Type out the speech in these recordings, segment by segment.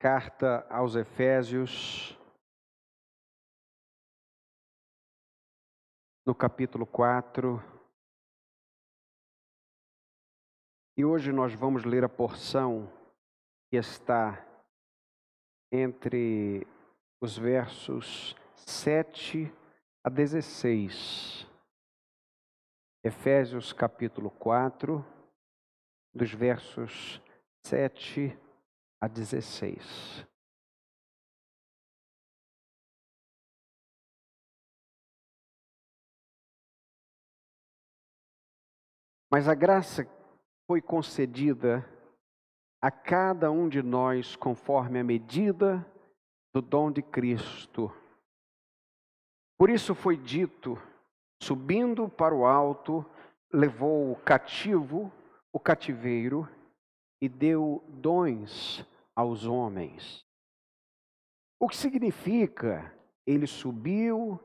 Carta aos Efésios, no capítulo 4. E hoje nós vamos ler a porção que está entre os versos 7 a 16. Efésios capítulo 4, dos versos 7 a 16. Mas a graça foi concedida a cada um de nós conforme a medida do dom de Cristo. Por isso foi dito: subindo para o alto, levou o cativo, o cativeiro, e deu dons aos homens. O que significa ele subiu,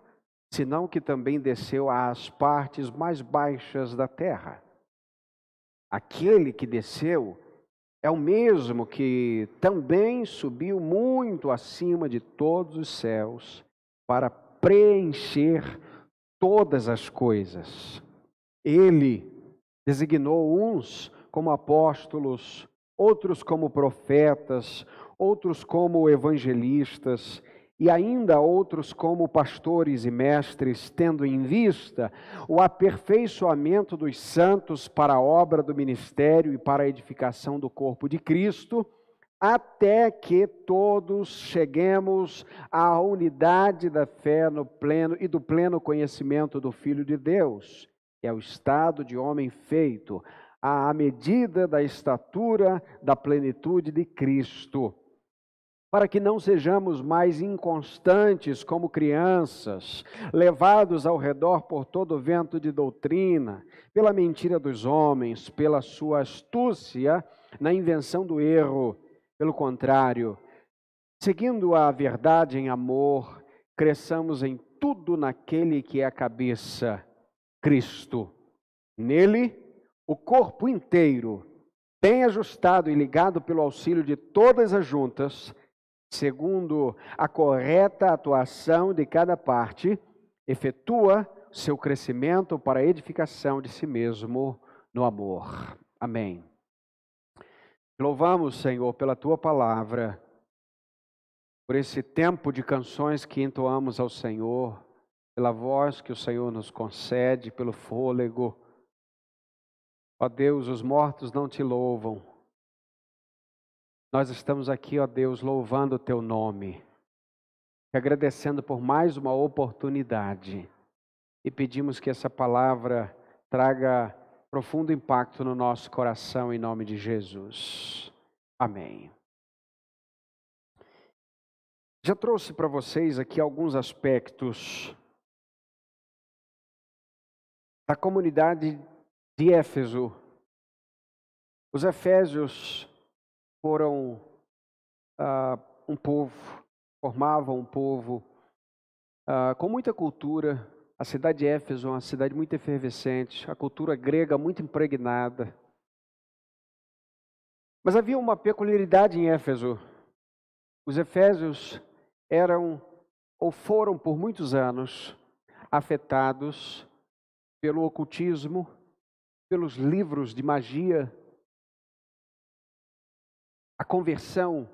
senão que também desceu às partes mais baixas da terra. Aquele que desceu é o mesmo que também subiu muito acima de todos os céus para preencher todas as coisas. Ele designou uns como apóstolos, outros como profetas, outros como evangelistas e ainda outros como pastores e mestres, tendo em vista o aperfeiçoamento dos santos para a obra do ministério e para a edificação do corpo de Cristo, até que todos cheguemos à unidade da fé no pleno e do pleno conhecimento do Filho de Deus, que é o estado de homem feito, à medida da estatura da plenitude de Cristo para que não sejamos mais inconstantes como crianças, levados ao redor por todo vento de doutrina, pela mentira dos homens, pela sua astúcia na invenção do erro. Pelo contrário, seguindo a verdade em amor, cresçamos em tudo naquele que é a cabeça, Cristo. Nele, o corpo inteiro, bem ajustado e ligado pelo auxílio de todas as juntas, segundo a correta atuação de cada parte, efetua seu crescimento para a edificação de si mesmo no amor. Amém. Louvamos, Senhor, pela tua palavra, por esse tempo de canções que entoamos ao Senhor, pela voz que o Senhor nos concede, pelo fôlego. Ó Deus, os mortos não te louvam, nós estamos aqui, ó Deus, louvando o teu nome, agradecendo por mais uma oportunidade e pedimos que essa palavra traga profundo impacto no nosso coração em nome de Jesus. Amém. Já trouxe para vocês aqui alguns aspectos da comunidade de Éfeso. Os Efésios foram uh, um povo, formavam um povo uh, com muita cultura. A cidade de Éfeso é uma cidade muito efervescente, a cultura grega muito impregnada. Mas havia uma peculiaridade em Éfeso. Os efésios eram ou foram por muitos anos afetados pelo ocultismo, pelos livros de magia a conversão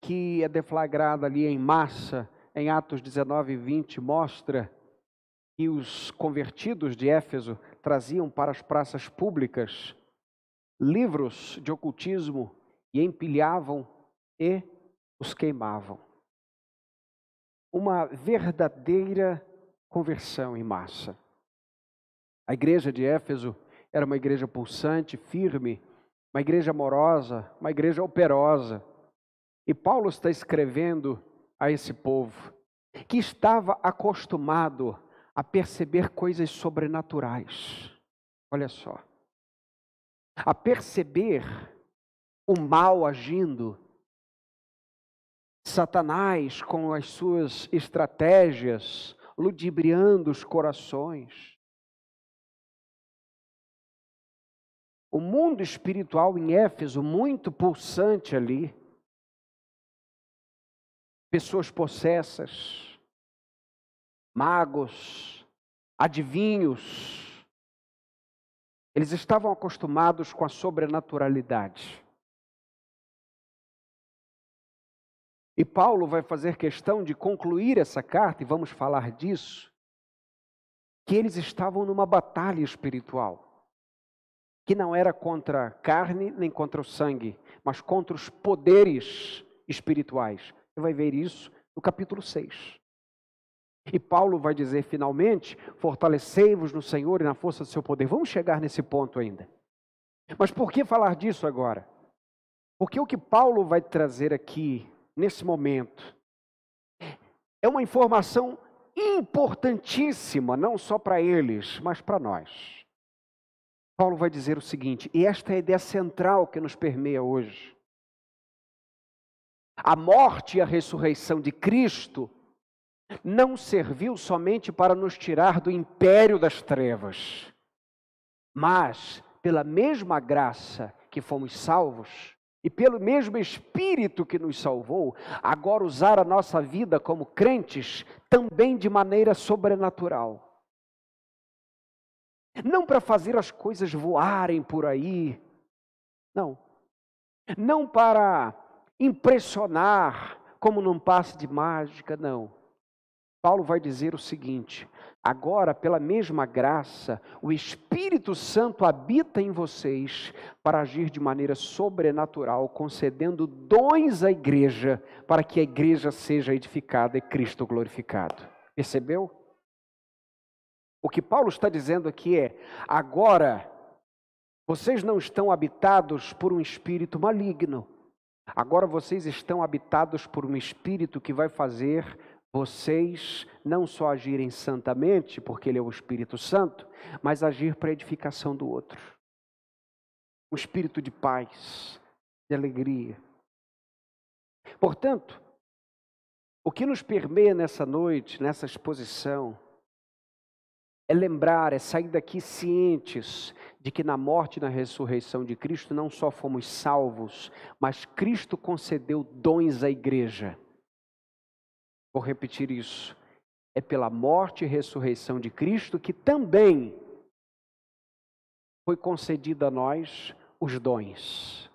que é deflagrada ali em massa, em Atos 19 e 20, mostra que os convertidos de Éfeso traziam para as praças públicas livros de ocultismo e empilhavam e os queimavam. Uma verdadeira conversão em massa. A igreja de Éfeso era uma igreja pulsante, firme, uma igreja amorosa, uma igreja operosa. E Paulo está escrevendo a esse povo que estava acostumado a perceber coisas sobrenaturais. Olha só. A perceber o mal agindo, Satanás com as suas estratégias, ludibriando os corações. O mundo espiritual em Éfeso, muito pulsante ali, pessoas possessas, magos, adivinhos. Eles estavam acostumados com a sobrenaturalidade. E Paulo vai fazer questão de concluir essa carta, e vamos falar disso, que eles estavam numa batalha espiritual, que não era contra a carne nem contra o sangue, mas contra os poderes espirituais. Você vai ver isso no capítulo 6. E Paulo vai dizer finalmente: fortalecei-vos no Senhor e na força do seu poder. Vamos chegar nesse ponto ainda. Mas por que falar disso agora? Porque o que Paulo vai trazer aqui nesse momento. É uma informação importantíssima, não só para eles, mas para nós. Paulo vai dizer o seguinte, e esta é a ideia central que nos permeia hoje. A morte e a ressurreição de Cristo não serviu somente para nos tirar do império das trevas, mas, pela mesma graça que fomos salvos, e pelo mesmo Espírito que nos salvou, agora usar a nossa vida como crentes também de maneira sobrenatural. Não para fazer as coisas voarem por aí, não. Não para impressionar como num passe de mágica, não. Paulo vai dizer o seguinte: Agora, pela mesma graça, o Espírito Santo habita em vocês para agir de maneira sobrenatural, concedendo dons à igreja, para que a igreja seja edificada e Cristo glorificado. Percebeu? O que Paulo está dizendo aqui é: agora vocês não estão habitados por um espírito maligno, agora vocês estão habitados por um espírito que vai fazer vocês não só agirem santamente, porque Ele é o Espírito Santo, mas agir para a edificação do outro. Um espírito de paz, de alegria. Portanto, o que nos permeia nessa noite, nessa exposição, é lembrar, é sair daqui cientes de que na morte e na ressurreição de Cristo não só fomos salvos, mas Cristo concedeu dons à igreja Vou repetir isso. É pela morte e ressurreição de Cristo que também foi concedido a nós os dons.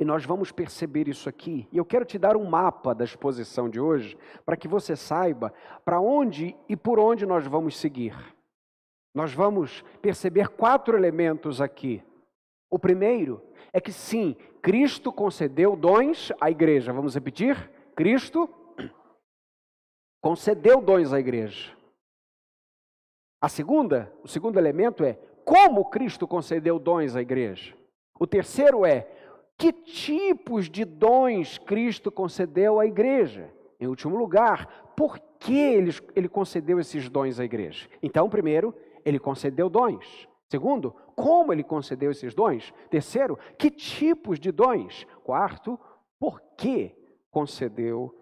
E nós vamos perceber isso aqui. E eu quero te dar um mapa da exposição de hoje, para que você saiba para onde e por onde nós vamos seguir. Nós vamos perceber quatro elementos aqui. O primeiro é que sim, Cristo concedeu dons à igreja. Vamos repetir? Cristo concedeu dons à igreja. A segunda, o segundo elemento é como Cristo concedeu dons à igreja. O terceiro é que tipos de dons Cristo concedeu à igreja. Em último lugar, por que ele, ele concedeu esses dons à igreja? Então, primeiro, ele concedeu dons. Segundo, como ele concedeu esses dons? Terceiro, que tipos de dons? Quarto, por que concedeu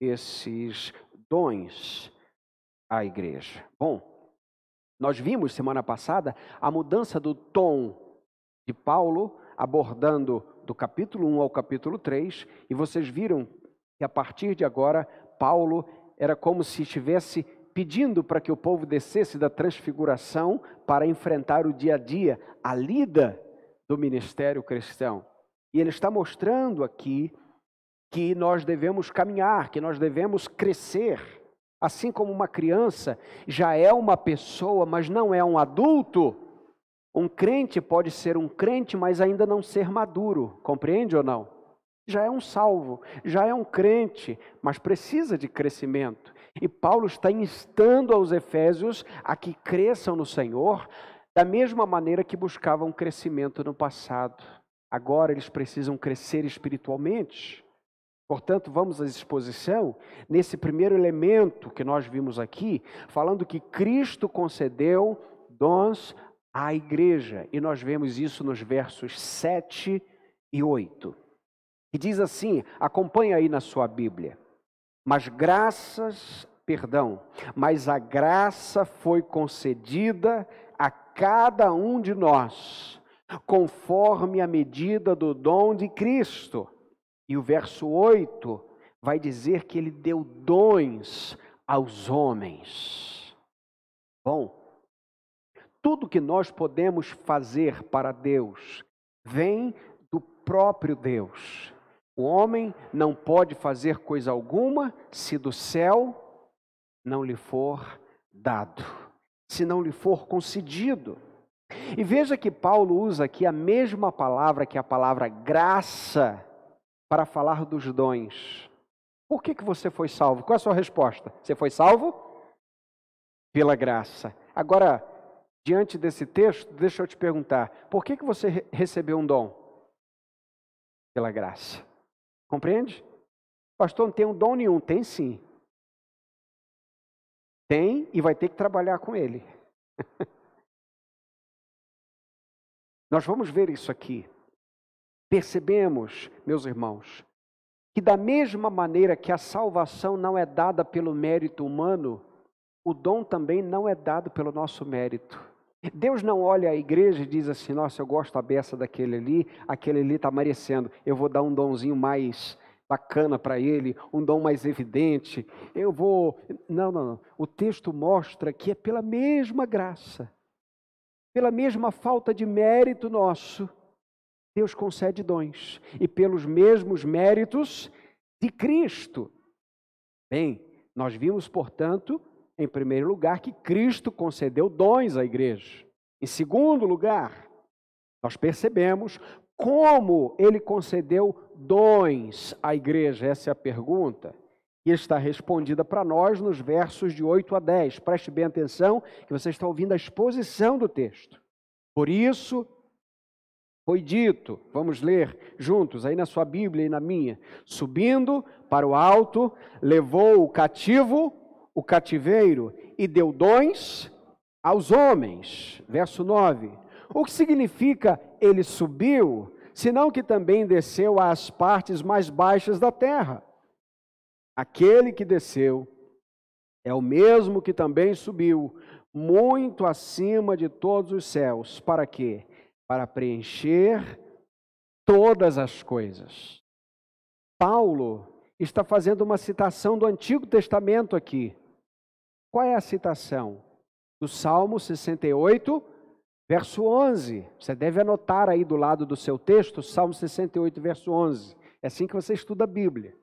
esses dons à igreja. Bom, nós vimos semana passada a mudança do tom de Paulo abordando do capítulo 1 ao capítulo 3, e vocês viram que a partir de agora Paulo era como se estivesse pedindo para que o povo descesse da transfiguração para enfrentar o dia a dia, a lida do ministério cristão. E ele está mostrando aqui que nós devemos caminhar, que nós devemos crescer. Assim como uma criança já é uma pessoa, mas não é um adulto, um crente pode ser um crente, mas ainda não ser maduro, compreende ou não? Já é um salvo, já é um crente, mas precisa de crescimento. E Paulo está instando aos Efésios a que cresçam no Senhor, da mesma maneira que buscavam crescimento no passado. Agora eles precisam crescer espiritualmente. Portanto, vamos à exposição nesse primeiro elemento que nós vimos aqui, falando que Cristo concedeu dons à igreja. E nós vemos isso nos versos 7 e 8. E diz assim: acompanha aí na sua Bíblia. Mas graças, perdão, mas a graça foi concedida a cada um de nós, conforme a medida do dom de Cristo. E o verso 8 vai dizer que ele deu dons aos homens. Bom, tudo que nós podemos fazer para Deus vem do próprio Deus. O homem não pode fazer coisa alguma se do céu não lhe for dado, se não lhe for concedido. E veja que Paulo usa aqui a mesma palavra que a palavra graça para falar dos dons. Por que, que você foi salvo? Qual é a sua resposta? Você foi salvo? Pela graça. Agora, diante desse texto, deixa eu te perguntar: por que, que você recebeu um dom? Pela graça. Compreende? Pastor, não tem um dom nenhum. Tem sim. Tem e vai ter que trabalhar com ele. Nós vamos ver isso aqui. Percebemos, meus irmãos, que da mesma maneira que a salvação não é dada pelo mérito humano, o dom também não é dado pelo nosso mérito. Deus não olha a igreja e diz assim: nossa, eu gosto da beça daquele ali, aquele ali está merecendo, eu vou dar um donzinho mais bacana para ele, um dom mais evidente, eu vou. Não, não, não. O texto mostra que é pela mesma graça pela mesma falta de mérito nosso, Deus concede dons. E pelos mesmos méritos de Cristo. Bem, nós vimos, portanto, em primeiro lugar, que Cristo concedeu dons à igreja. Em segundo lugar, nós percebemos como ele concedeu dons à igreja. Essa é a pergunta. E está respondida para nós nos versos de 8 a 10. Preste bem atenção, que você está ouvindo a exposição do texto. Por isso, foi dito, vamos ler juntos aí na sua Bíblia e na minha: subindo para o alto, levou o cativo, o cativeiro, e deu dons aos homens. Verso 9. O que significa ele subiu, senão que também desceu às partes mais baixas da terra? Aquele que desceu é o mesmo que também subiu muito acima de todos os céus. Para quê? Para preencher todas as coisas. Paulo está fazendo uma citação do Antigo Testamento aqui. Qual é a citação? Do Salmo 68, verso 11. Você deve anotar aí do lado do seu texto, Salmo 68, verso 11. É assim que você estuda a Bíblia.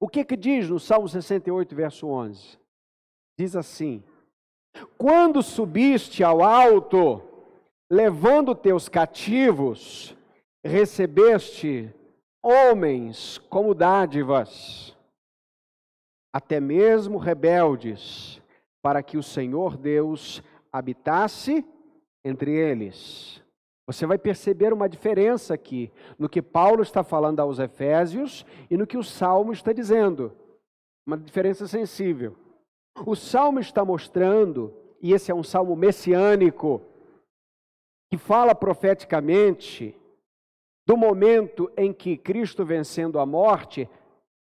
O que que diz no Salmo 68, verso 11? Diz assim: Quando subiste ao alto, levando teus cativos, recebeste homens como dádivas, até mesmo rebeldes, para que o Senhor Deus habitasse entre eles. Você vai perceber uma diferença aqui no que Paulo está falando aos Efésios e no que o Salmo está dizendo. Uma diferença sensível. O Salmo está mostrando, e esse é um salmo messiânico, que fala profeticamente do momento em que Cristo, vencendo a morte,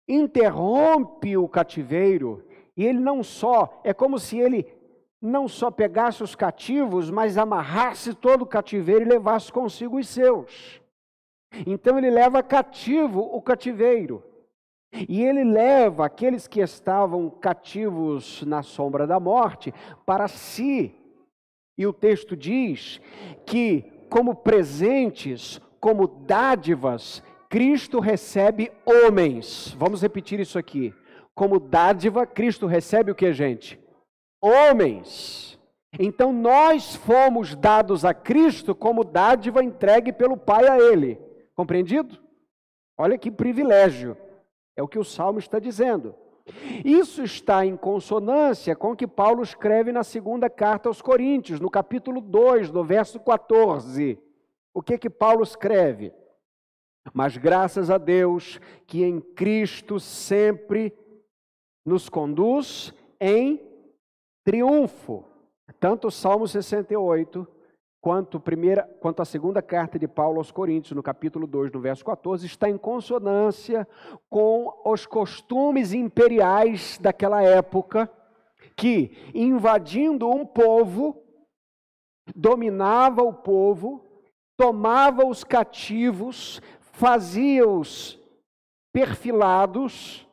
interrompe o cativeiro, e ele não só, é como se ele não só pegasse os cativos, mas amarrasse todo o cativeiro e levasse consigo os seus. Então ele leva cativo o cativeiro. E ele leva aqueles que estavam cativos na sombra da morte para si. E o texto diz que, como presentes, como dádivas, Cristo recebe homens. Vamos repetir isso aqui. Como dádiva, Cristo recebe o que, gente? homens. Então nós fomos dados a Cristo como dádiva entregue pelo Pai a Ele. Compreendido? Olha que privilégio. É o que o Salmo está dizendo. Isso está em consonância com o que Paulo escreve na segunda carta aos Coríntios, no capítulo 2, no verso 14. O que que Paulo escreve? Mas graças a Deus que em Cristo sempre nos conduz em triunfo. Tanto o Salmo 68 quanto, primeira, quanto a segunda carta de Paulo aos Coríntios, no capítulo 2, no verso 14, está em consonância com os costumes imperiais daquela época, que, invadindo um povo, dominava o povo, tomava os cativos, fazia-os perfilados,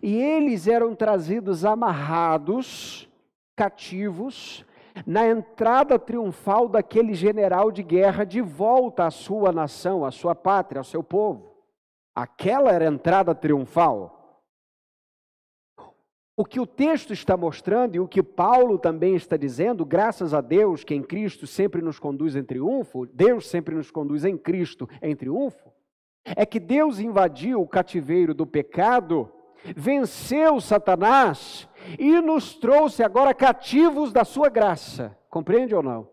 e eles eram trazidos amarrados, cativos, na entrada triunfal daquele general de guerra de volta à sua nação, à sua pátria, ao seu povo. Aquela era a entrada triunfal. O que o texto está mostrando e o que Paulo também está dizendo, graças a Deus que em Cristo sempre nos conduz em triunfo, Deus sempre nos conduz em Cristo em triunfo, é que Deus invadiu o cativeiro do pecado, venceu Satanás e nos trouxe agora cativos da sua graça. Compreende ou não?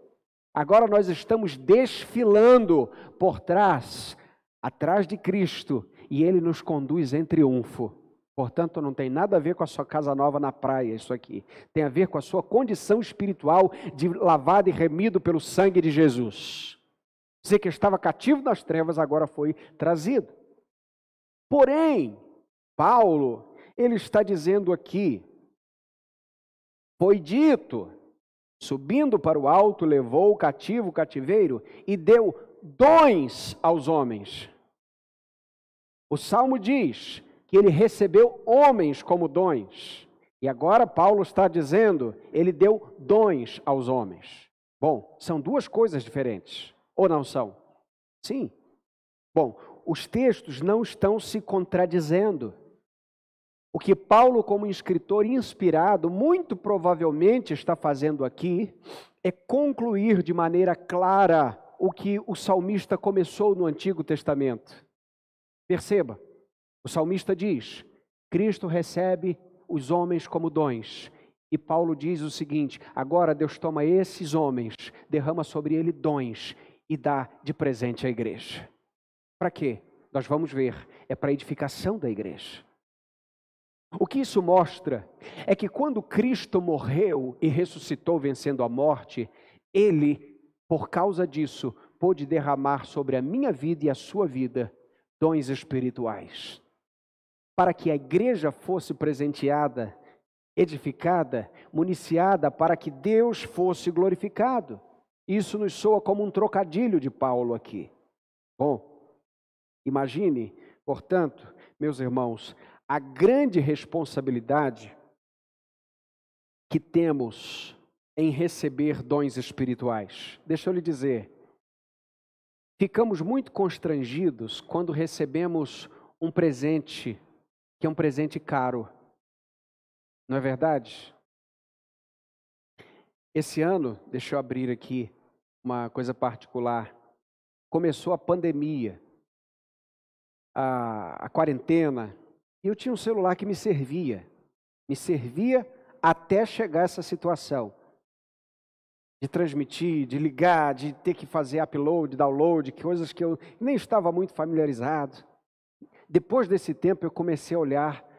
Agora nós estamos desfilando por trás, atrás de Cristo, e ele nos conduz em triunfo. Portanto, não tem nada a ver com a sua casa nova na praia, isso aqui. Tem a ver com a sua condição espiritual de lavado e remido pelo sangue de Jesus. Você que estava cativo nas trevas agora foi trazido. Porém, Paulo, ele está dizendo aqui, foi dito, subindo para o alto, levou o cativo o cativeiro e deu dons aos homens. O salmo diz que ele recebeu homens como dons. E agora Paulo está dizendo, ele deu dons aos homens. Bom, são duas coisas diferentes, ou não são? Sim. Bom, os textos não estão se contradizendo. O que Paulo, como escritor inspirado, muito provavelmente está fazendo aqui é concluir de maneira clara o que o salmista começou no Antigo Testamento. Perceba, o salmista diz: Cristo recebe os homens como dons. E Paulo diz o seguinte: agora Deus toma esses homens, derrama sobre ele dons e dá de presente à igreja. Para quê? Nós vamos ver, é para a edificação da igreja. O que isso mostra é que quando Cristo morreu e ressuscitou vencendo a morte, ele, por causa disso, pôde derramar sobre a minha vida e a sua vida dons espirituais. Para que a igreja fosse presenteada, edificada, municiada, para que Deus fosse glorificado. Isso nos soa como um trocadilho de Paulo aqui. Bom, imagine, portanto, meus irmãos, a grande responsabilidade que temos em receber dons espirituais. Deixa eu lhe dizer, ficamos muito constrangidos quando recebemos um presente que é um presente caro. Não é verdade? Esse ano, deixa eu abrir aqui uma coisa particular. Começou a pandemia, a, a quarentena, e eu tinha um celular que me servia, me servia até chegar essa situação de transmitir, de ligar, de ter que fazer upload, download, coisas que eu nem estava muito familiarizado. Depois desse tempo, eu comecei a olhar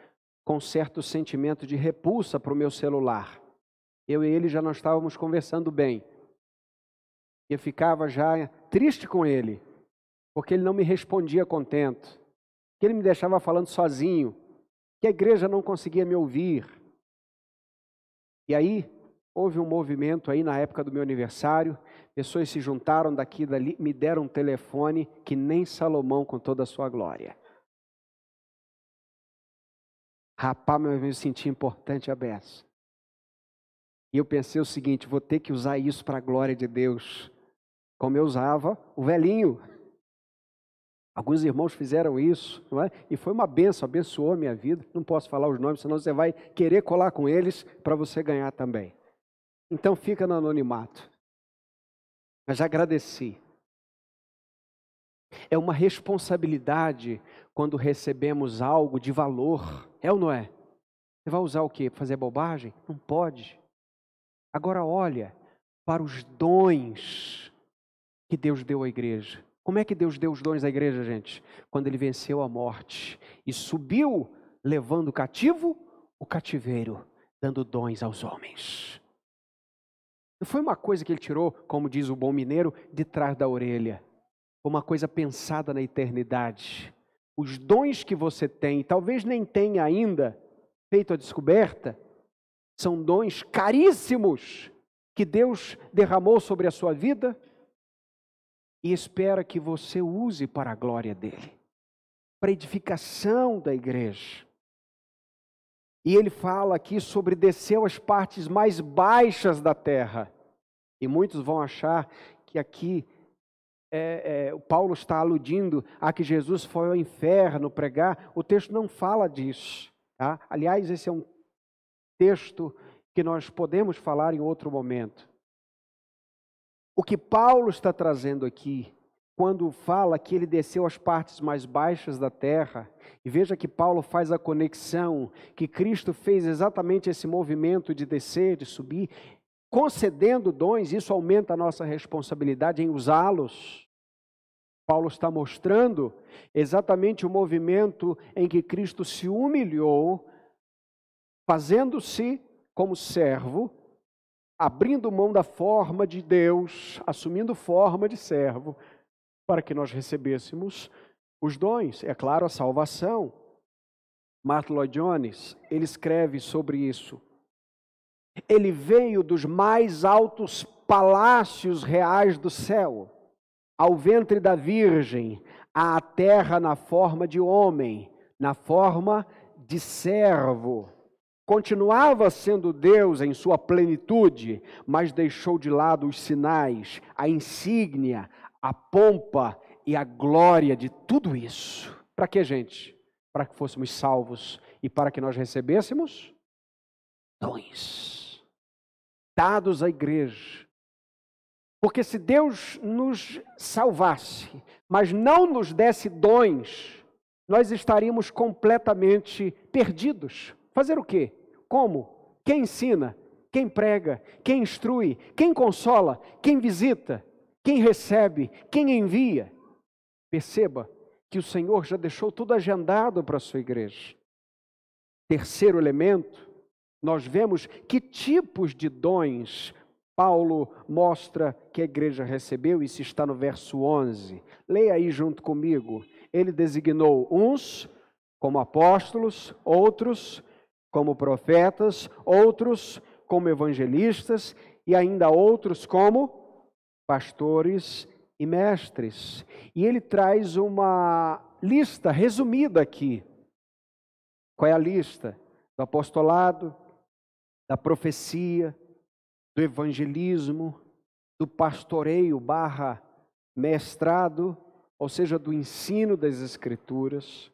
com certo sentimento de repulsa para o meu celular. Eu e ele já não estávamos conversando bem. Eu ficava já triste com ele, porque ele não me respondia contento que ele me deixava falando sozinho, que a igreja não conseguia me ouvir. E aí, houve um movimento aí na época do meu aniversário, pessoas se juntaram daqui e dali, me deram um telefone que nem Salomão com toda a sua glória. Rapaz, eu me senti importante a beça. E eu pensei o seguinte: vou ter que usar isso para a glória de Deus, como eu usava o velhinho. Alguns irmãos fizeram isso, não é? E foi uma benção, abençoou a minha vida. Não posso falar os nomes, senão você vai querer colar com eles para você ganhar também. Então fica no anonimato. Mas agradeci. É uma responsabilidade quando recebemos algo de valor, é ou não é? Você vai usar o quê? Fazer bobagem? Não pode. Agora olha para os dons que Deus deu à igreja. Como é que Deus deu os dons à igreja, gente? Quando ele venceu a morte e subiu, levando cativo o cativeiro, dando dons aos homens. Não foi uma coisa que ele tirou, como diz o bom mineiro, de trás da orelha. Foi uma coisa pensada na eternidade. Os dons que você tem, talvez nem tenha ainda feito a descoberta, são dons caríssimos que Deus derramou sobre a sua vida e espera que você use para a glória dele. para edificação da igreja. E ele fala aqui sobre desceu às partes mais baixas da terra. E muitos vão achar que aqui é, é, Paulo está aludindo a que Jesus foi ao inferno pregar. O texto não fala disso. Tá? Aliás, esse é um texto que nós podemos falar em outro momento. O que Paulo está trazendo aqui quando fala que ele desceu às partes mais baixas da terra, e veja que Paulo faz a conexão, que Cristo fez exatamente esse movimento de descer, de subir, concedendo dons, isso aumenta a nossa responsabilidade em usá-los. Paulo está mostrando exatamente o movimento em que Cristo se humilhou, fazendo-se como servo, abrindo mão da forma de Deus, assumindo forma de servo, para que nós recebêssemos os dons, é claro, a salvação. Martin Lloyd Jones, ele escreve sobre isso. Ele veio dos mais altos palácios reais do céu, ao ventre da Virgem, à terra na forma de homem, na forma de servo. Continuava sendo Deus em sua plenitude, mas deixou de lado os sinais, a insígnia, a pompa e a glória de tudo isso. Para que, gente? Para que fôssemos salvos e para que nós recebêssemos dons dados à igreja. Porque se Deus nos salvasse, mas não nos desse dons, nós estaríamos completamente perdidos. Fazer o quê? Como? Quem ensina? Quem prega? Quem instrui? Quem consola? Quem visita? quem recebe, quem envia. Perceba que o Senhor já deixou tudo agendado para a sua igreja. Terceiro elemento, nós vemos que tipos de dons Paulo mostra que a igreja recebeu, isso está no verso 11. Leia aí junto comigo. Ele designou uns como apóstolos, outros como profetas, outros como evangelistas e ainda outros como pastores e mestres. E ele traz uma lista resumida aqui. Qual é a lista? Do apostolado, da profecia, do evangelismo, do pastoreio barra mestrado, ou seja, do ensino das escrituras,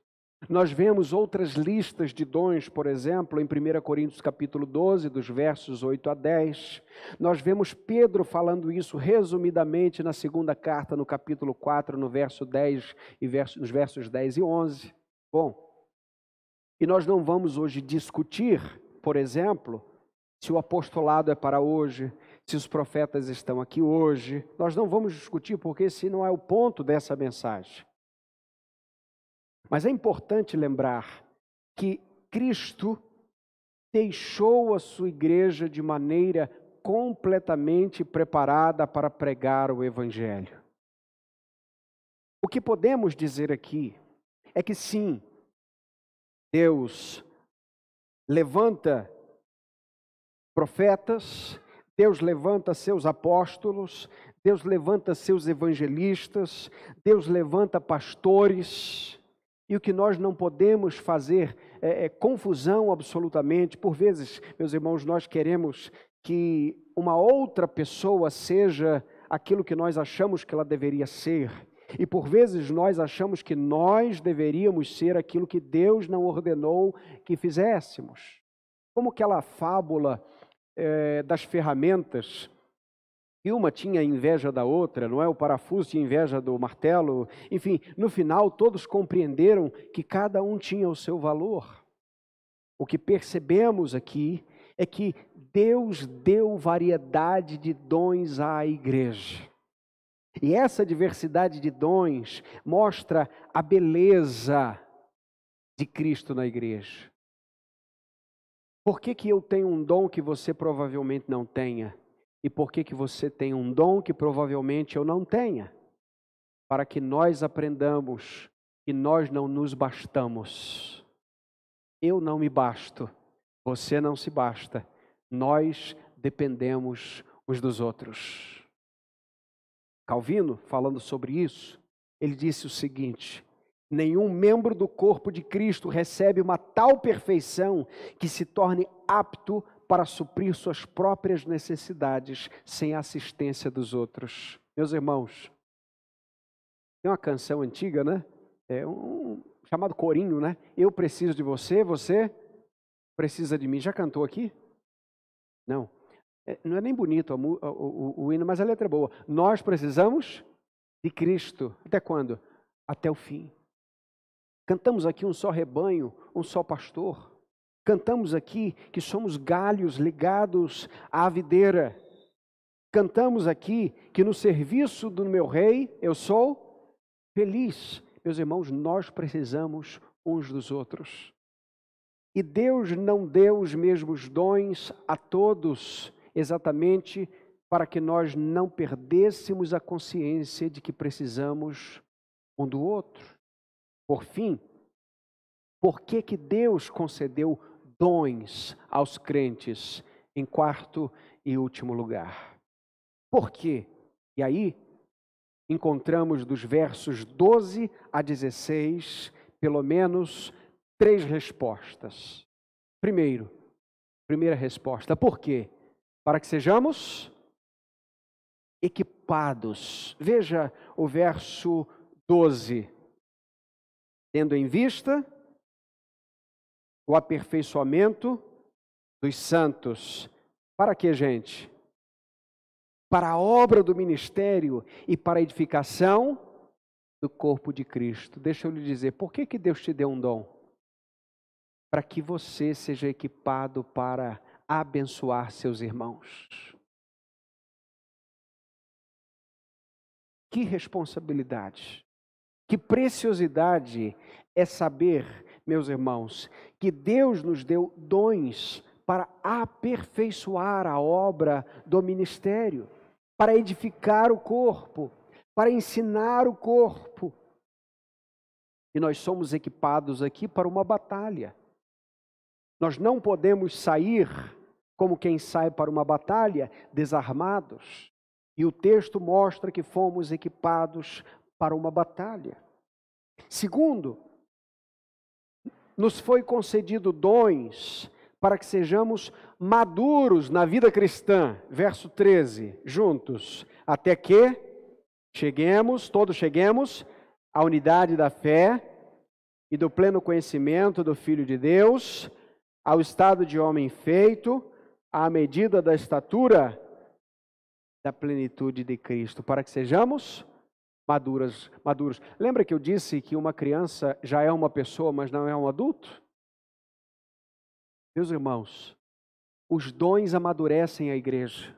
nós vemos outras listas de dons, por exemplo, em 1 Coríntios capítulo 12, dos versos 8 a 10. Nós vemos Pedro falando isso resumidamente na segunda carta, no capítulo 4, no verso 10 e verso, nos versos 10 e 11. Bom, e nós não vamos hoje discutir, por exemplo, se o apostolado é para hoje, se os profetas estão aqui hoje. Nós não vamos discutir porque esse não é o ponto dessa mensagem. Mas é importante lembrar que Cristo deixou a sua igreja de maneira completamente preparada para pregar o Evangelho. O que podemos dizer aqui é que sim, Deus levanta profetas, Deus levanta seus apóstolos, Deus levanta seus evangelistas, Deus levanta pastores, e o que nós não podemos fazer é, é confusão absolutamente. Por vezes, meus irmãos, nós queremos que uma outra pessoa seja aquilo que nós achamos que ela deveria ser. E por vezes nós achamos que nós deveríamos ser aquilo que Deus não ordenou que fizéssemos. Como aquela fábula é, das ferramentas e uma tinha inveja da outra, não é? O parafuso tinha inveja do martelo. Enfim, no final todos compreenderam que cada um tinha o seu valor. O que percebemos aqui é que Deus deu variedade de dons à igreja. E essa diversidade de dons mostra a beleza de Cristo na igreja. Por que, que eu tenho um dom que você provavelmente não tenha? E por que, que você tem um dom que provavelmente eu não tenha? Para que nós aprendamos que nós não nos bastamos. Eu não me basto, você não se basta. Nós dependemos uns dos outros. Calvino, falando sobre isso, ele disse o seguinte: Nenhum membro do corpo de Cristo recebe uma tal perfeição que se torne apto para suprir suas próprias necessidades sem a assistência dos outros. Meus irmãos, tem uma canção antiga, né? É um chamado corinho, né? Eu preciso de você, você precisa de mim. Já cantou aqui? Não. É, não é nem bonito o, o, o, o hino, mas a letra é boa. Nós precisamos de Cristo. Até quando? Até o fim. Cantamos aqui um só rebanho, um só pastor. Cantamos aqui que somos galhos ligados à videira. Cantamos aqui que no serviço do meu rei eu sou feliz. Meus irmãos, nós precisamos uns dos outros. E Deus não deu os mesmos dons a todos, exatamente para que nós não perdêssemos a consciência de que precisamos um do outro. Por fim, por que, que Deus concedeu dons aos crentes em quarto e último lugar? Por quê? E aí, encontramos dos versos 12 a 16, pelo menos três respostas. Primeiro, primeira resposta, por quê? Para que sejamos equipados. Veja o verso 12 tendo em vista o aperfeiçoamento dos santos. Para que, gente? Para a obra do ministério e para a edificação do corpo de Cristo. Deixa eu lhe dizer, por que, que Deus te deu um dom? Para que você seja equipado para abençoar seus irmãos. Que responsabilidade. Que preciosidade é saber, meus irmãos, que Deus nos deu dons para aperfeiçoar a obra do ministério, para edificar o corpo, para ensinar o corpo. E nós somos equipados aqui para uma batalha. Nós não podemos sair como quem sai para uma batalha desarmados. E o texto mostra que fomos equipados para uma batalha. Segundo, nos foi concedido dons para que sejamos maduros na vida cristã. Verso 13, juntos. Até que cheguemos, todos cheguemos, à unidade da fé e do pleno conhecimento do Filho de Deus, ao estado de homem feito, à medida da estatura da plenitude de Cristo, para que sejamos maduras, maduros. Lembra que eu disse que uma criança já é uma pessoa, mas não é um adulto? Meus irmãos, os dons amadurecem a igreja.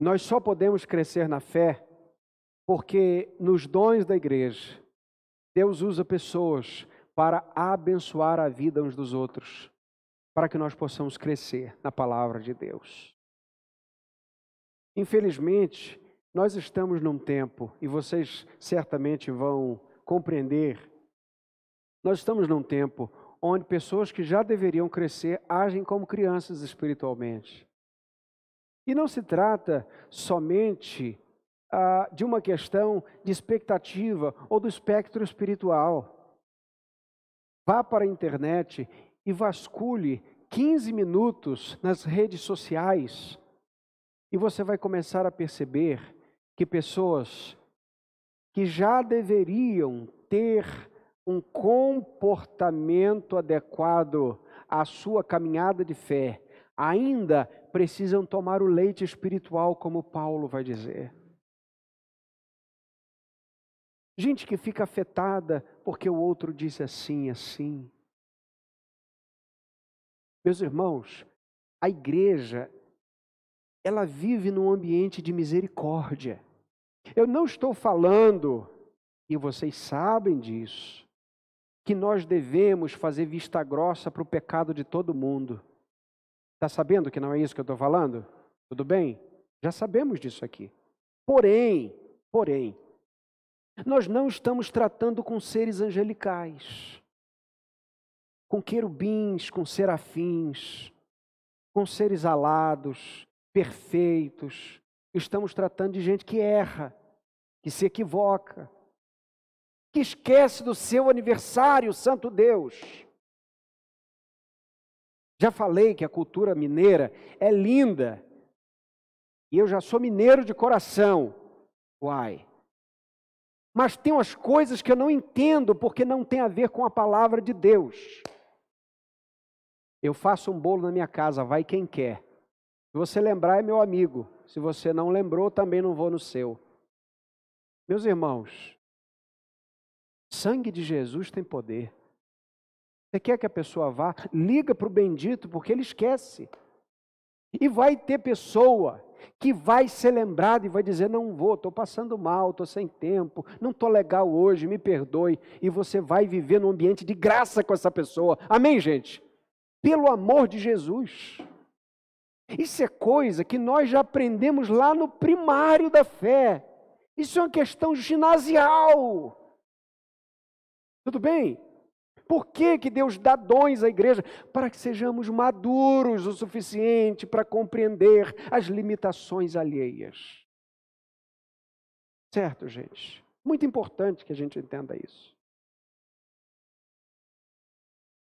Nós só podemos crescer na fé porque nos dons da igreja, Deus usa pessoas para abençoar a vida uns dos outros, para que nós possamos crescer na palavra de Deus. Infelizmente, nós estamos num tempo, e vocês certamente vão compreender, nós estamos num tempo onde pessoas que já deveriam crescer agem como crianças espiritualmente. E não se trata somente ah, de uma questão de expectativa ou do espectro espiritual. Vá para a internet e vasculhe 15 minutos nas redes sociais e você vai começar a perceber que pessoas que já deveriam ter um comportamento adequado à sua caminhada de fé, ainda precisam tomar o leite espiritual, como Paulo vai dizer. Gente que fica afetada porque o outro disse assim, assim. Meus irmãos, a igreja ela vive num ambiente de misericórdia. Eu não estou falando, e vocês sabem disso, que nós devemos fazer vista grossa para o pecado de todo mundo. Está sabendo que não é isso que eu estou falando? Tudo bem? Já sabemos disso aqui. Porém, porém, nós não estamos tratando com seres angelicais, com querubins, com serafins, com seres alados, perfeitos. Estamos tratando de gente que erra, que se equivoca. que esquece do seu aniversário, Santo Deus. Já falei que a cultura mineira é linda. E eu já sou mineiro de coração. Uai. Mas tem umas coisas que eu não entendo porque não tem a ver com a palavra de Deus. Eu faço um bolo na minha casa, vai quem quer. Se você lembrar, é meu amigo. Se você não lembrou, também não vou no seu. Meus irmãos, sangue de Jesus tem poder. Você quer que a pessoa vá? Liga para o bendito, porque ele esquece. E vai ter pessoa que vai ser lembrada e vai dizer: Não vou, estou passando mal, estou sem tempo, não estou legal hoje, me perdoe. E você vai viver num ambiente de graça com essa pessoa. Amém, gente? Pelo amor de Jesus. Isso é coisa que nós já aprendemos lá no primário da fé. Isso é uma questão ginasial. Tudo bem? Por que, que Deus dá dons à igreja? Para que sejamos maduros o suficiente para compreender as limitações alheias. Certo, gente? Muito importante que a gente entenda isso.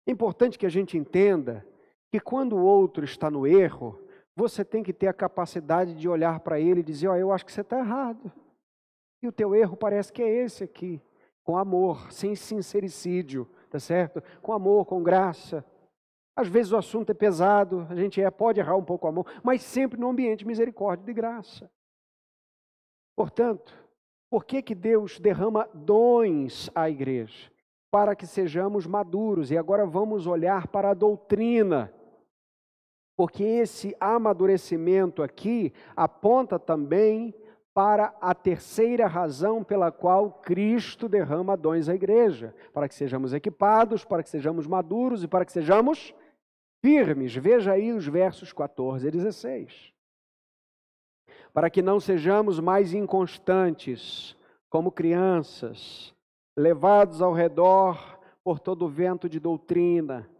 É importante que a gente entenda que quando o outro está no erro, você tem que ter a capacidade de olhar para ele e dizer: Ó, oh, eu acho que você está errado. E o teu erro parece que é esse aqui. Com amor, sem sincericídio, tá certo? Com amor, com graça. Às vezes o assunto é pesado, a gente é, pode errar um pouco o amor, mas sempre no ambiente de misericórdia e de graça. Portanto, por que, que Deus derrama dons à igreja? Para que sejamos maduros. E agora vamos olhar para a doutrina porque esse amadurecimento aqui aponta também para a terceira razão pela qual Cristo derrama dons à igreja, para que sejamos equipados, para que sejamos maduros e para que sejamos firmes. Veja aí os versos 14 e 16. Para que não sejamos mais inconstantes, como crianças, levados ao redor por todo o vento de doutrina,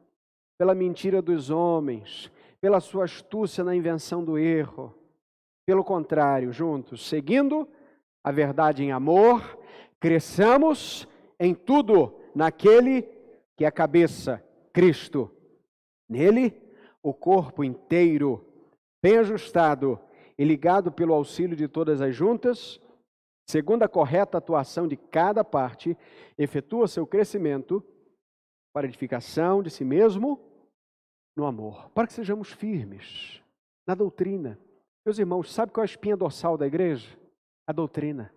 pela mentira dos homens, pela sua astúcia na invenção do erro. Pelo contrário, juntos, seguindo a verdade em amor, cresçamos em tudo naquele que é a cabeça, Cristo. Nele, o corpo inteiro, bem ajustado e ligado pelo auxílio de todas as juntas, segundo a correta atuação de cada parte, efetua seu crescimento para edificação de si mesmo no amor, para que sejamos firmes na doutrina. Meus irmãos, sabe qual é a espinha dorsal da igreja? A doutrina.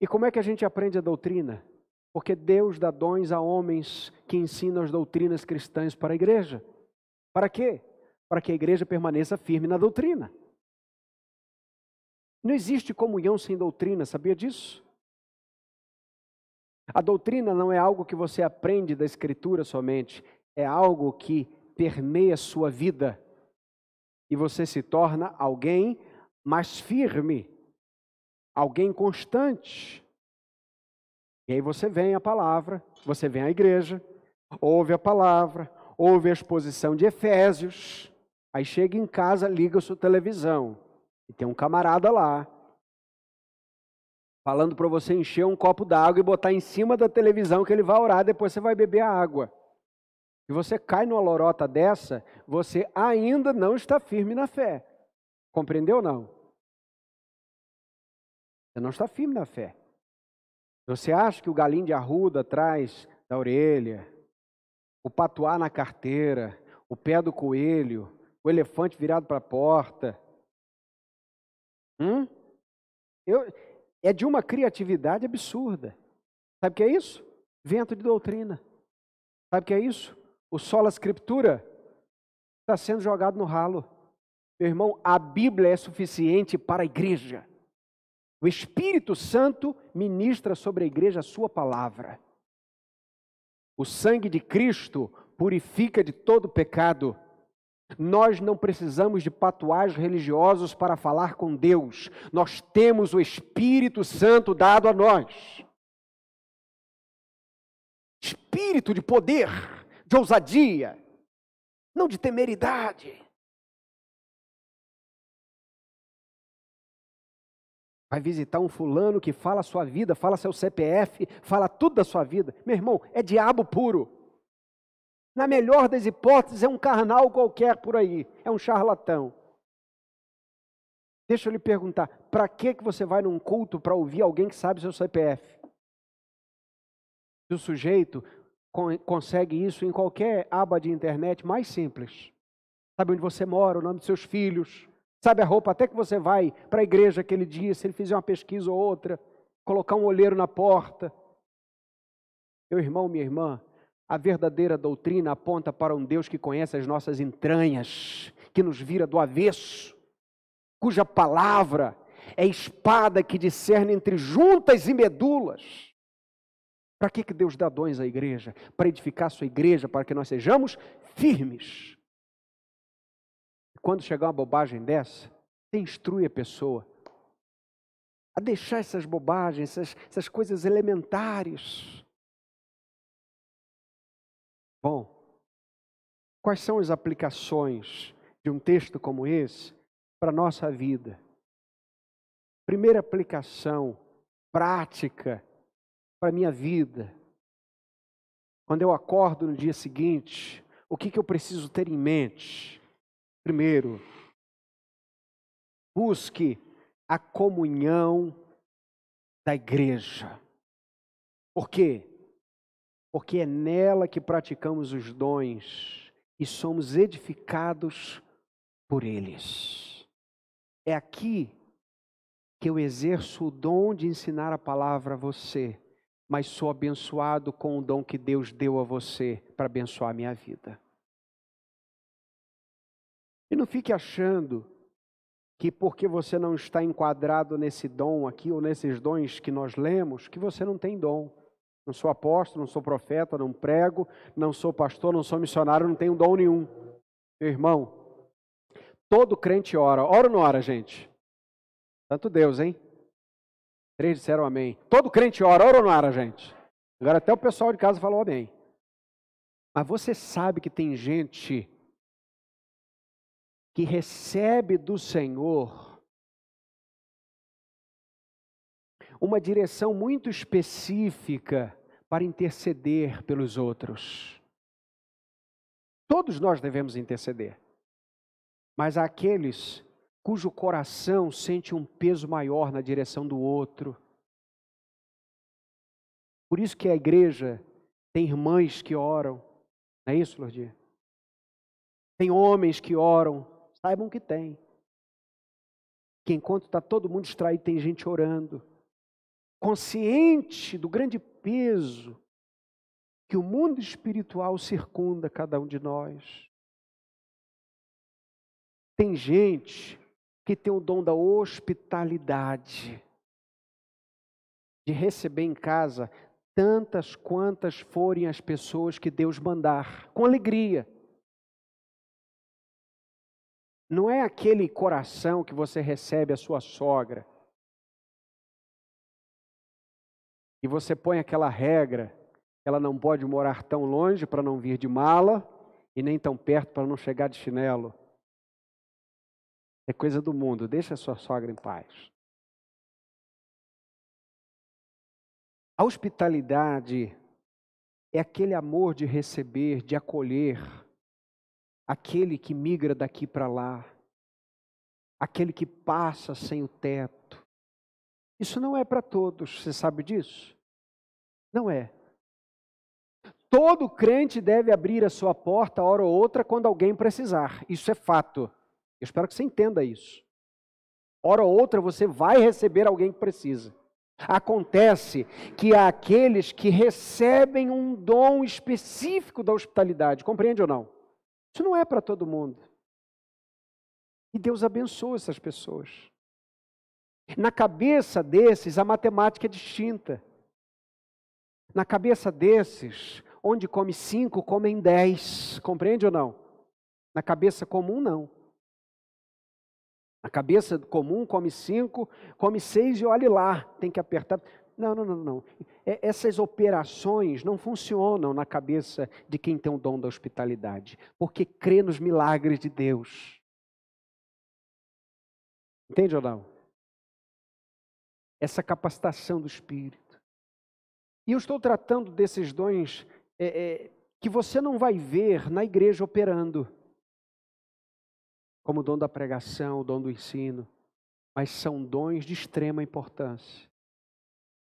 E como é que a gente aprende a doutrina? Porque Deus dá dons a homens que ensinam as doutrinas cristãs para a igreja. Para quê? Para que a igreja permaneça firme na doutrina. Não existe comunhão sem doutrina, sabia disso? A doutrina não é algo que você aprende da Escritura somente, é algo que permeia sua vida. E você se torna alguém mais firme, alguém constante. E aí você vem a palavra, você vem à igreja, ouve a palavra, ouve a exposição de Efésios, aí chega em casa, liga sua televisão, e tem um camarada lá, falando para você encher um copo d'água e botar em cima da televisão que ele vai orar, depois você vai beber a água. E você cai numa lorota dessa, você ainda não está firme na fé. Compreendeu ou não? Você não está firme na fé. Você acha que o galinho de arruda atrás da orelha, o patuá na carteira, o pé do coelho, o elefante virado para a porta. Hum? Eu, é de uma criatividade absurda. Sabe o que é isso? Vento de doutrina. Sabe o que é isso? O sola escritura está sendo jogado no ralo. Meu irmão, a Bíblia é suficiente para a igreja. O Espírito Santo ministra sobre a igreja a sua palavra. O sangue de Cristo purifica de todo pecado. Nós não precisamos de patuais religiosos para falar com Deus. Nós temos o Espírito Santo dado a nós. Espírito de poder, de ousadia, não de temeridade. Vai visitar um fulano que fala a sua vida, fala seu CPF, fala tudo da sua vida. Meu irmão, é diabo puro. Na melhor das hipóteses, é um carnal qualquer por aí, é um charlatão. Deixa eu lhe perguntar, para que que você vai num culto para ouvir alguém que sabe seu CPF? Se o sujeito consegue isso em qualquer aba de internet mais simples. Sabe onde você mora, o nome dos seus filhos, sabe a roupa até que você vai para a igreja aquele dia, se ele fizer uma pesquisa ou outra, colocar um olheiro na porta. Meu irmão, minha irmã, a verdadeira doutrina aponta para um Deus que conhece as nossas entranhas, que nos vira do avesso cuja palavra é espada que discerne entre juntas e medulas. Para que, que Deus dá dons à igreja? Para edificar a sua igreja, para que nós sejamos firmes. Quando chegar uma bobagem dessa, você instrui a pessoa a deixar essas bobagens, essas, essas coisas elementares. Bom, quais são as aplicações de um texto como esse para a nossa vida. Primeira aplicação prática para a minha vida. Quando eu acordo no dia seguinte, o que, que eu preciso ter em mente? Primeiro, busque a comunhão da igreja. Por quê? Porque é nela que praticamos os dons e somos edificados por eles. É aqui que eu exerço o dom de ensinar a palavra a você, mas sou abençoado com o dom que Deus deu a você para abençoar a minha vida. E não fique achando que porque você não está enquadrado nesse dom aqui, ou nesses dons que nós lemos, que você não tem dom. Não sou apóstolo, não sou profeta, não prego, não sou pastor, não sou missionário, não tenho dom nenhum. Meu irmão, Todo crente ora. Ora ou não ora, gente? Santo Deus, hein? Três disseram amém. Todo crente ora. Ora ou não ora, gente? Agora até o pessoal de casa falou amém. Mas você sabe que tem gente que recebe do Senhor uma direção muito específica para interceder pelos outros. Todos nós devemos interceder mas aqueles cujo coração sente um peso maior na direção do outro. Por isso que a igreja tem irmãs que oram, não é isso, Lourdes? Tem homens que oram, saibam que tem. Que enquanto está todo mundo distraído, tem gente orando. Consciente do grande peso que o mundo espiritual circunda cada um de nós. Tem gente que tem o dom da hospitalidade, de receber em casa tantas quantas forem as pessoas que Deus mandar, com alegria. Não é aquele coração que você recebe a sua sogra. E você põe aquela regra, ela não pode morar tão longe para não vir de mala e nem tão perto para não chegar de chinelo. É coisa do mundo, deixa a sua sogra em paz. A hospitalidade é aquele amor de receber, de acolher, aquele que migra daqui para lá, aquele que passa sem o teto. Isso não é para todos, você sabe disso? Não é. Todo crente deve abrir a sua porta, hora ou outra, quando alguém precisar. Isso é fato. Eu espero que você entenda isso. Hora ou outra você vai receber alguém que precisa. Acontece que há aqueles que recebem um dom específico da hospitalidade, compreende ou não? Isso não é para todo mundo. E Deus abençoa essas pessoas. Na cabeça desses, a matemática é distinta. Na cabeça desses, onde come cinco, comem dez. Compreende ou não? Na cabeça comum, não. A cabeça comum come cinco, come seis e olhe lá, tem que apertar. Não, não, não, não. É, essas operações não funcionam na cabeça de quem tem o dom da hospitalidade, porque crê nos milagres de Deus. Entende ou não? essa capacitação do Espírito. E eu estou tratando desses dons é, é, que você não vai ver na igreja operando, como o dom da pregação, o dom do ensino, mas são dons de extrema importância.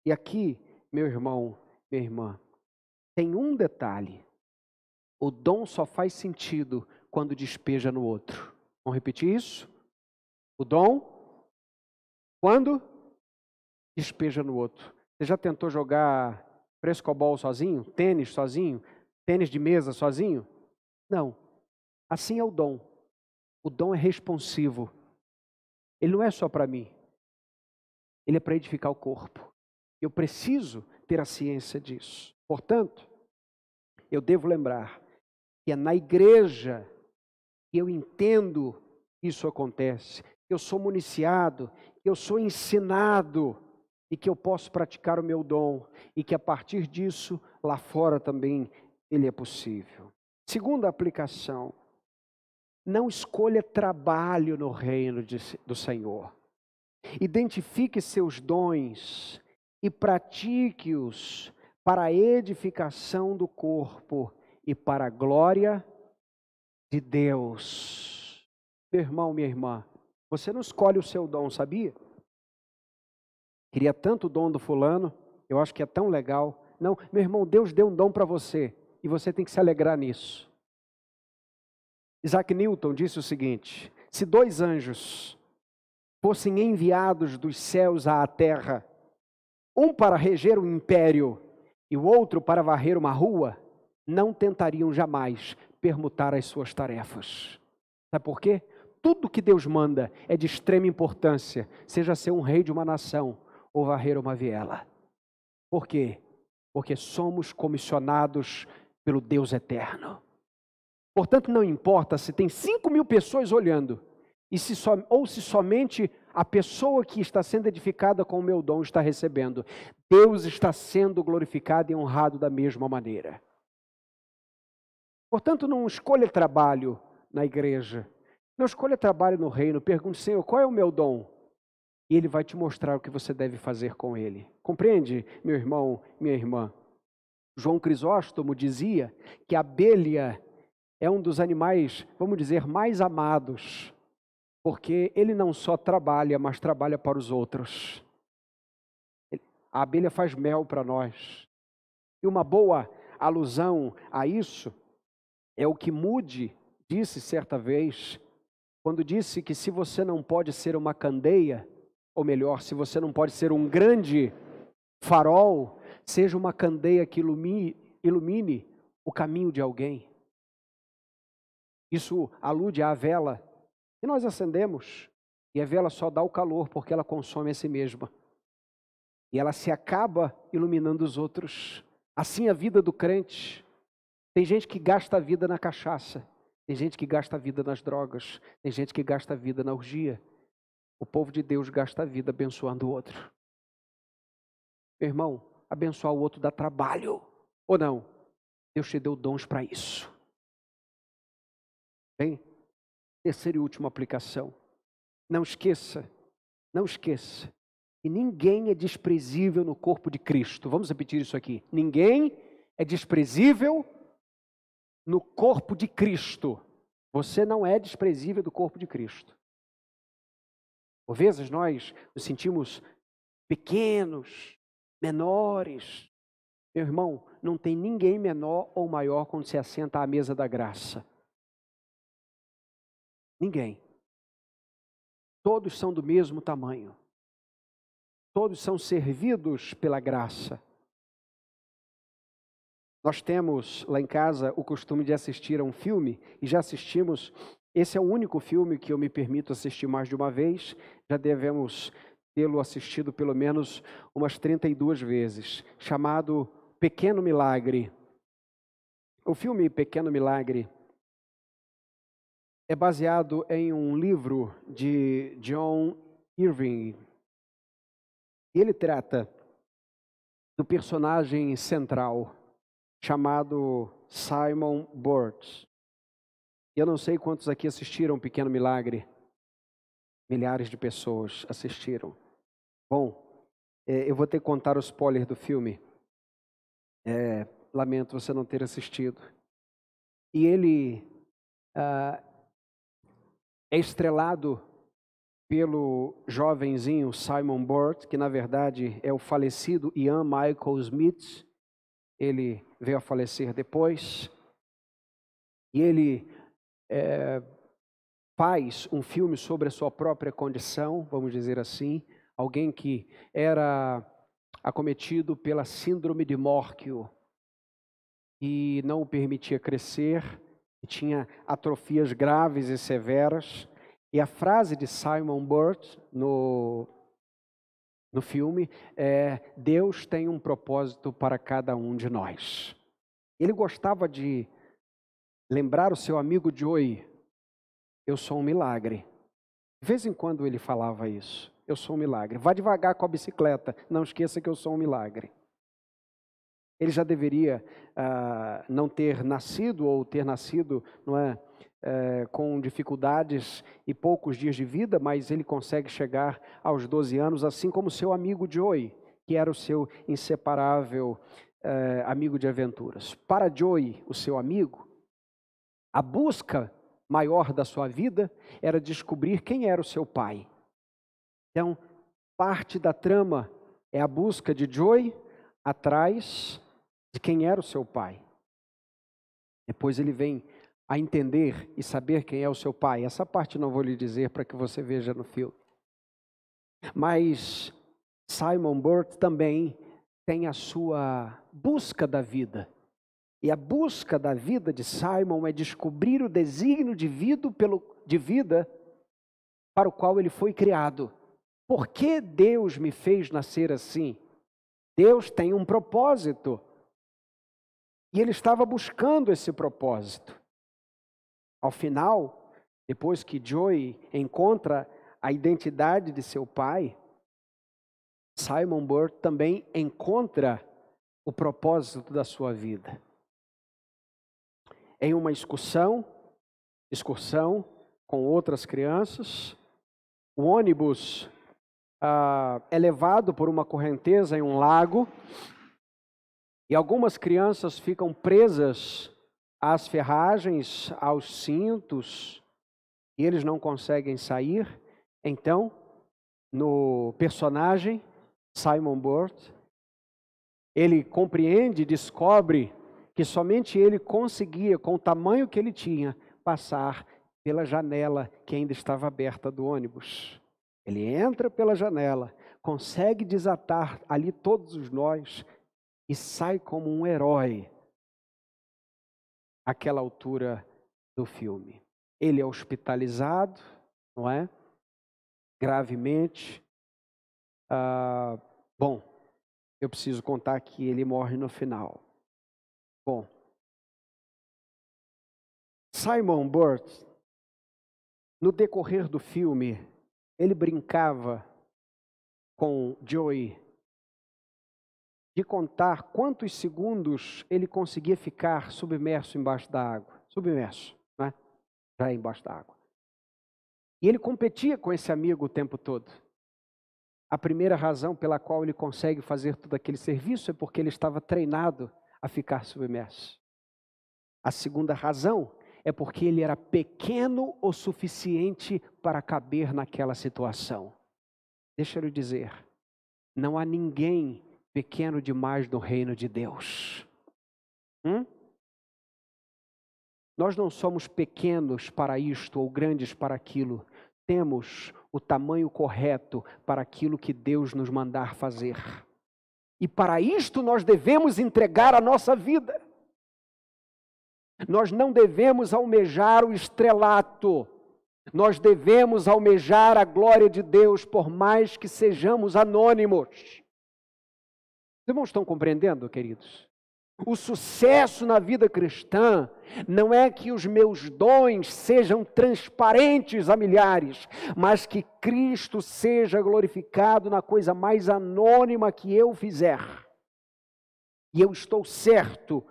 E aqui, meu irmão, minha irmã, tem um detalhe: o dom só faz sentido quando despeja no outro. Vamos repetir isso? O dom, quando despeja no outro. Você já tentou jogar frescobol sozinho? Tênis sozinho? Tênis de mesa sozinho? Não. Assim é o dom. O dom é responsivo. Ele não é só para mim. Ele é para edificar o corpo. Eu preciso ter a ciência disso. Portanto, eu devo lembrar que é na igreja que eu entendo isso acontece. Eu sou municiado, eu sou ensinado e que eu posso praticar o meu dom e que a partir disso, lá fora também, ele é possível. Segunda aplicação, não escolha trabalho no reino de, do Senhor. Identifique seus dons e pratique-os para a edificação do corpo e para a glória de Deus. Meu irmão, minha irmã, você não escolhe o seu dom, sabia? Queria tanto o dom do fulano, eu acho que é tão legal. Não, meu irmão, Deus deu um dom para você e você tem que se alegrar nisso. Isaac Newton disse o seguinte: se dois anjos fossem enviados dos céus à terra, um para reger o império e o outro para varrer uma rua, não tentariam jamais permutar as suas tarefas. Sabe por quê? Tudo que Deus manda é de extrema importância, seja ser um rei de uma nação ou varrer uma viela. Por quê? Porque somos comissionados pelo Deus eterno. Portanto, não importa se tem cinco mil pessoas olhando, e se so, ou se somente a pessoa que está sendo edificada com o meu dom está recebendo. Deus está sendo glorificado e honrado da mesma maneira. Portanto, não escolha trabalho na igreja, não escolha trabalho no reino. Pergunte, Senhor, qual é o meu dom? E Ele vai te mostrar o que você deve fazer com ele. Compreende, meu irmão, minha irmã? João Crisóstomo dizia que a abelha é um dos animais, vamos dizer, mais amados, porque ele não só trabalha, mas trabalha para os outros. A abelha faz mel para nós. E uma boa alusão a isso é o que Mude disse certa vez, quando disse que se você não pode ser uma candeia, ou melhor, se você não pode ser um grande farol, seja uma candeia que ilumine, ilumine o caminho de alguém. Isso alude à vela que nós acendemos, e a vela só dá o calor porque ela consome a si mesma. E ela se acaba iluminando os outros. Assim a vida do crente. Tem gente que gasta a vida na cachaça, tem gente que gasta a vida nas drogas, tem gente que gasta a vida na orgia. O povo de Deus gasta a vida abençoando o outro. Meu irmão, abençoar o outro dá trabalho, ou não? Deus te deu dons para isso. Bem, terceira e última aplicação. Não esqueça, não esqueça, que ninguém é desprezível no corpo de Cristo. Vamos repetir isso aqui. Ninguém é desprezível no corpo de Cristo. Você não é desprezível do corpo de Cristo. Por vezes nós nos sentimos pequenos, menores. Meu irmão, não tem ninguém menor ou maior quando se assenta à mesa da graça. Ninguém. Todos são do mesmo tamanho. Todos são servidos pela graça. Nós temos lá em casa o costume de assistir a um filme e já assistimos. Esse é o único filme que eu me permito assistir mais de uma vez. Já devemos tê-lo assistido pelo menos umas 32 vezes, chamado Pequeno Milagre. O filme Pequeno Milagre é baseado em um livro de John Irving. Ele trata do personagem central chamado Simon Burt. Eu não sei quantos aqui assistiram Pequeno Milagre. Milhares de pessoas assistiram. Bom, É, eu vou ter que contar o spoiler do filme. É, lamento você não ter assistido. E ele ah, é estrelado pelo jovenzinho Simon Burt, que na verdade é o falecido Ian Michael Smith. Ele veio a falecer depois. E ele é, faz um filme sobre a sua própria condição, vamos dizer assim, alguém que era acometido pela síndrome de Morquio e não o permitia crescer, e tinha atrofias graves e severas. E a frase de Simon Burt no, no filme é: Deus tem um propósito para cada um de nós. Ele gostava de lembrar o seu amigo Joey, eu sou um milagre. De vez em quando ele falava isso. Eu sou um milagre. Vá devagar com a bicicleta. Não esqueça que eu sou um milagre. Ele já deveria ah, não ter nascido ou ter nascido, não é, é, com dificuldades e poucos dias de vida, mas ele consegue chegar aos 12 anos, assim como seu amigo Joey, que era o seu inseparável é, amigo de aventuras. Para Joey, o seu amigo, a busca maior da sua vida era descobrir quem era o seu pai. Então, parte da trama é a busca de Joey atrás de quem era o seu pai. Depois ele vem a entender e saber quem é o seu pai. Essa parte não vou lhe dizer para que você veja no filme. Mas Simon Burt também tem a sua busca da vida. E a busca da vida de Simon é descobrir o desígnio de vida, pelo, de vida para o qual ele foi criado. Por que Deus me fez nascer assim? Deus tem um propósito. E ele estava buscando esse propósito. Ao final, depois que Joey encontra a identidade de seu pai, Simon Burt também encontra o propósito da sua vida em uma excursão, excursão com outras crianças. O ônibus ah, é levado por uma correnteza em um lago e algumas crianças ficam presas às ferragens, aos cintos e eles não conseguem sair. Então, no personagem Simon Burt, ele compreende, descobre que somente ele conseguia, com o tamanho que ele tinha, passar pela janela que ainda estava aberta do ônibus. Ele entra pela janela, consegue desatar ali todos os nós e sai como um herói àquela altura do filme. Ele é hospitalizado, não é? Gravemente. Ah, bom, eu preciso contar que ele morre no final. Bom, Simon Burt, no decorrer do filme, ele brincava com Joey de contar quantos segundos ele conseguia ficar submerso embaixo da água. Submerso, né? Já embaixo da água. E ele competia com esse amigo o tempo todo. A primeira razão pela qual ele consegue fazer todo aquele serviço é porque ele estava treinado a ficar submerso. A segunda razão é porque ele era pequeno o suficiente para caber naquela situação. Deixa eu lhe dizer, não há ninguém pequeno demais no reino de Deus. Hum? Nós não somos pequenos para isto ou grandes para aquilo. Temos o tamanho correto para aquilo que Deus nos mandar fazer. E para isto nós devemos entregar a nossa vida. Nós não devemos almejar o estrelato, nós devemos almejar a glória de Deus, por mais que sejamos anônimos. Os irmãos estão compreendendo, queridos? O sucesso na vida cristã não é que os meus dons sejam transparentes a milhares, mas que Cristo seja glorificado na coisa mais anônima que eu fizer. E eu estou certo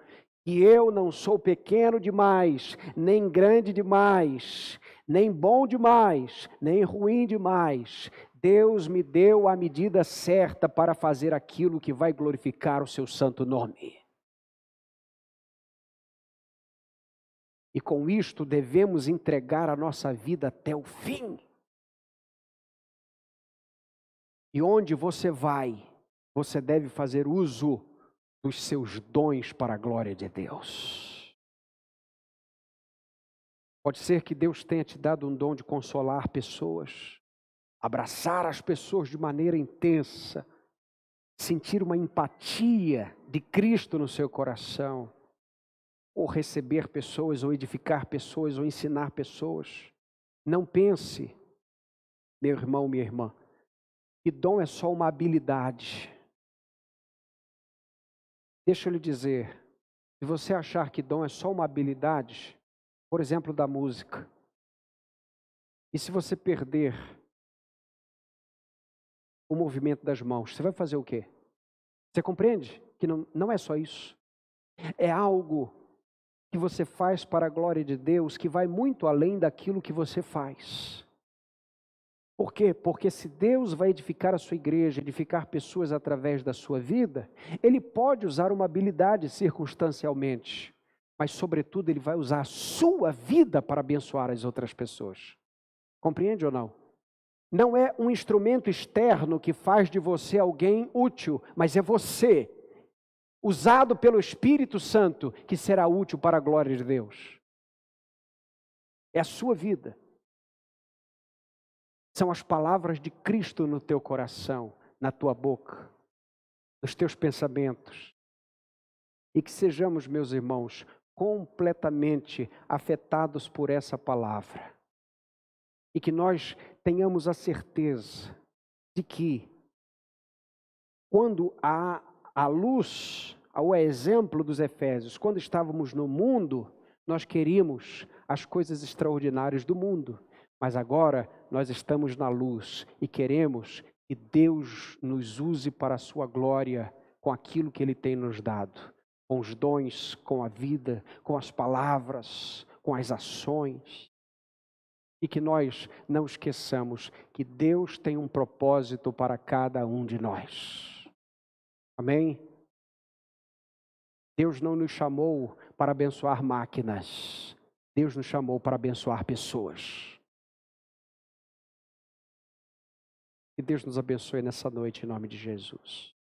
que eu não sou pequeno demais, nem grande demais, nem bom demais, nem ruim demais. Deus me deu a medida certa para fazer aquilo que vai glorificar o seu santo nome. E com isto devemos entregar a nossa vida até o fim. E onde você vai, você deve fazer uso dos seus dons para a glória de Deus. Pode ser que Deus tenha te dado um dom de consolar pessoas, abraçar as pessoas de maneira intensa, sentir uma empatia de Cristo no seu coração, ou receber pessoas, ou edificar pessoas, ou ensinar pessoas. Não pense, meu irmão, minha irmã, que dom é só uma habilidade. Deixa eu lhe dizer, se você achar que dom é só uma habilidade, por exemplo, da música, e se você perder o movimento das mãos, você vai fazer o quê? Você compreende que não, não é só isso? É algo que você faz para a glória de Deus que vai muito além daquilo que você faz. Por quê? Porque se Deus vai edificar a sua igreja, edificar pessoas através da sua vida, Ele pode usar uma habilidade circunstancialmente, mas, sobretudo, Ele vai usar a sua vida para abençoar as outras pessoas. Compreende ou não? Não é um instrumento externo que faz de você alguém útil, mas é você, usado pelo Espírito Santo, que será útil para a glória de Deus. É a sua vida. São as palavras de Cristo no teu coração, na tua boca, nos teus pensamentos. E que sejamos, meus irmãos, completamente afetados por essa palavra. E que nós tenhamos a certeza de que, quando há a luz, ao exemplo dos Efésios, quando estávamos no mundo, nós queríamos as coisas extraordinárias do mundo. Mas agora nós estamos na luz e queremos que Deus nos use para a sua glória com aquilo que Ele tem nos dado, com os dons, com a vida, com as palavras, com as ações. E que nós não esqueçamos que Deus tem um propósito para cada um de nós. Amém? Deus não nos chamou para abençoar máquinas, Deus nos chamou para abençoar pessoas. Que Deus nos abençoe nessa noite, em nome de Jesus.